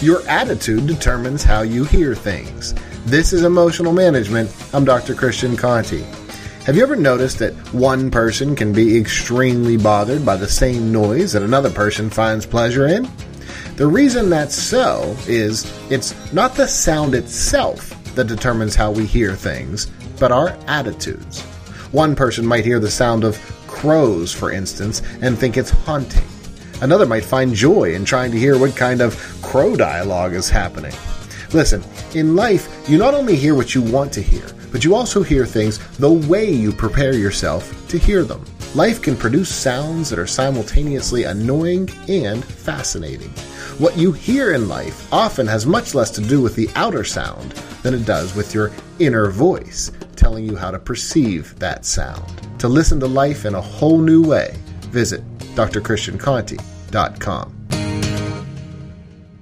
Your attitude determines how you hear things. This is Emotional Management. I'm Dr. Christian Conti. Have you ever noticed that one person can be extremely bothered by the same noise that another person finds pleasure in? The reason that's so is it's not the sound itself that determines how we hear things, but our attitudes. One person might hear the sound of crows, for instance, and think it's haunting. Another might find joy in trying to hear what kind of crow dialogue is happening. Listen, in life, you not only hear what you want to hear, but you also hear things the way you prepare yourself to hear them. Life can produce sounds that are simultaneously annoying and fascinating. What you hear in life often has much less to do with the outer sound than it does with your inner voice telling you how to perceive that sound. To listen to life in a whole new way, visit drchristianconti.com.